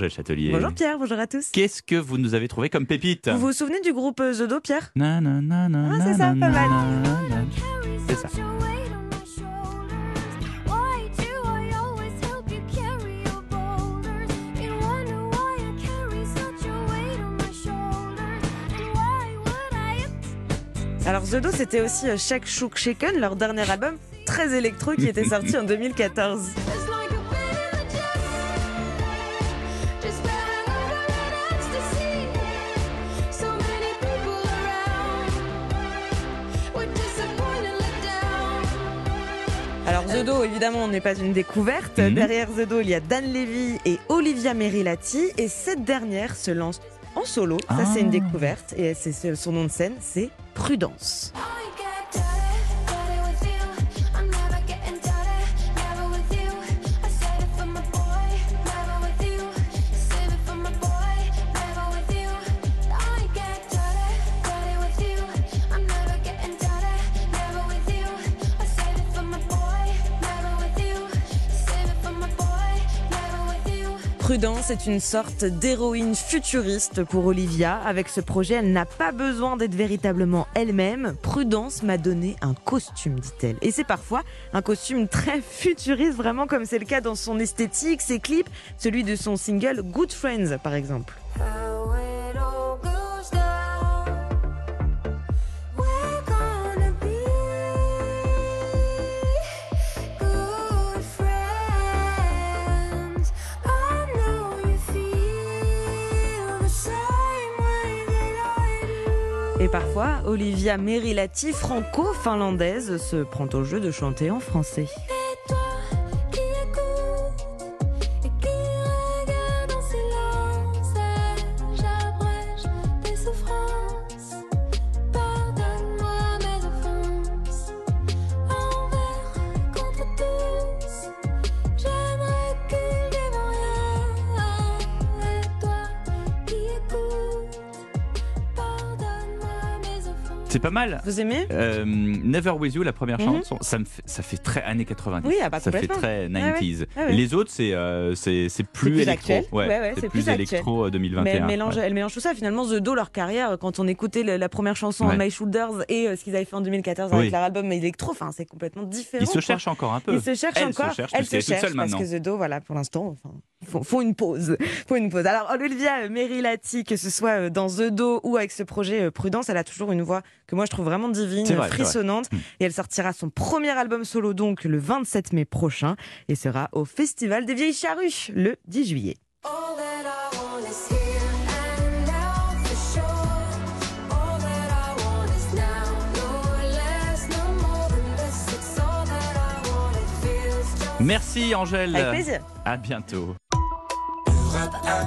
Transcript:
Angèle Châtelier. Bonjour Pierre, bonjour à tous. Qu'est-ce que vous nous avez trouvé comme pépite Vous vous souvenez du groupe euh, The Do, Pierre? Na, na, na, na, Ah, c'est ça, pas mal. C'est ça. Alors The Do, c'était aussi euh, Shake Shook Shaken, leur dernier album très électro qui était sorti en 2014. Alors The Do, évidemment, n'est pas une découverte. Mhm. Derrière The Do, il y a Dan Levy et Olivia Merilati. Et cette dernière se lance en solo. Ça, c'est une Ah. découverte. Et c'est- son nom de scène, c'est Prudence. Prudence est une sorte d'héroïne futuriste pour Olivia. Avec ce projet, elle n'a pas besoin d'être véritablement elle-même. Prudence m'a donné un costume, dit-elle. Et c'est parfois un costume très futuriste, vraiment comme c'est le cas dans son esthétique, ses clips, celui de son single Good Friends, par exemple. Et parfois, Olivia Merilati, franco-finlandaise, se prend au jeu de chanter en français. C'est pas mal. Vous aimez? Euh, Never With You, la première Mhm. chanson, ça, me fait, ça fait très années 90. Oui, ah bah, ça fait très ouais. 90s. Ah. Les autres, c'est euh, plus, plus électro. Ouais, ouais, c'est plus, plus électro euh, 2021. Mais elle mélange, ouais. elle mélange tout ça. Finalement, The Do, leur carrière, quand on écoutait la première chanson. My Shoulders et euh, ce qu'ils avaient fait en 2014 avec leur album Electro, enfin, c'est complètement différent. Ils se cherchent encore un peu. Ils se cherchent Elle encore. se cherche, Elle parce se cherche parce maintenant. que The Do, voilà, pour l'instant, enfin, font, font une pause. Font une pause. Alors, Olivia Merilati, que ce soit euh, dans The Do ou avec ce projet euh, Prudence, elle a toujours une voix que moi je trouve vraiment divine, vrai, frissonnante. Mm. Et elle sortira son premier album solo donc le 27 mai prochain et sera au Festival des Vieilles Charrues le 10 juillet. Merci Angèle. Avec plaisir. À bientôt. Europe 1.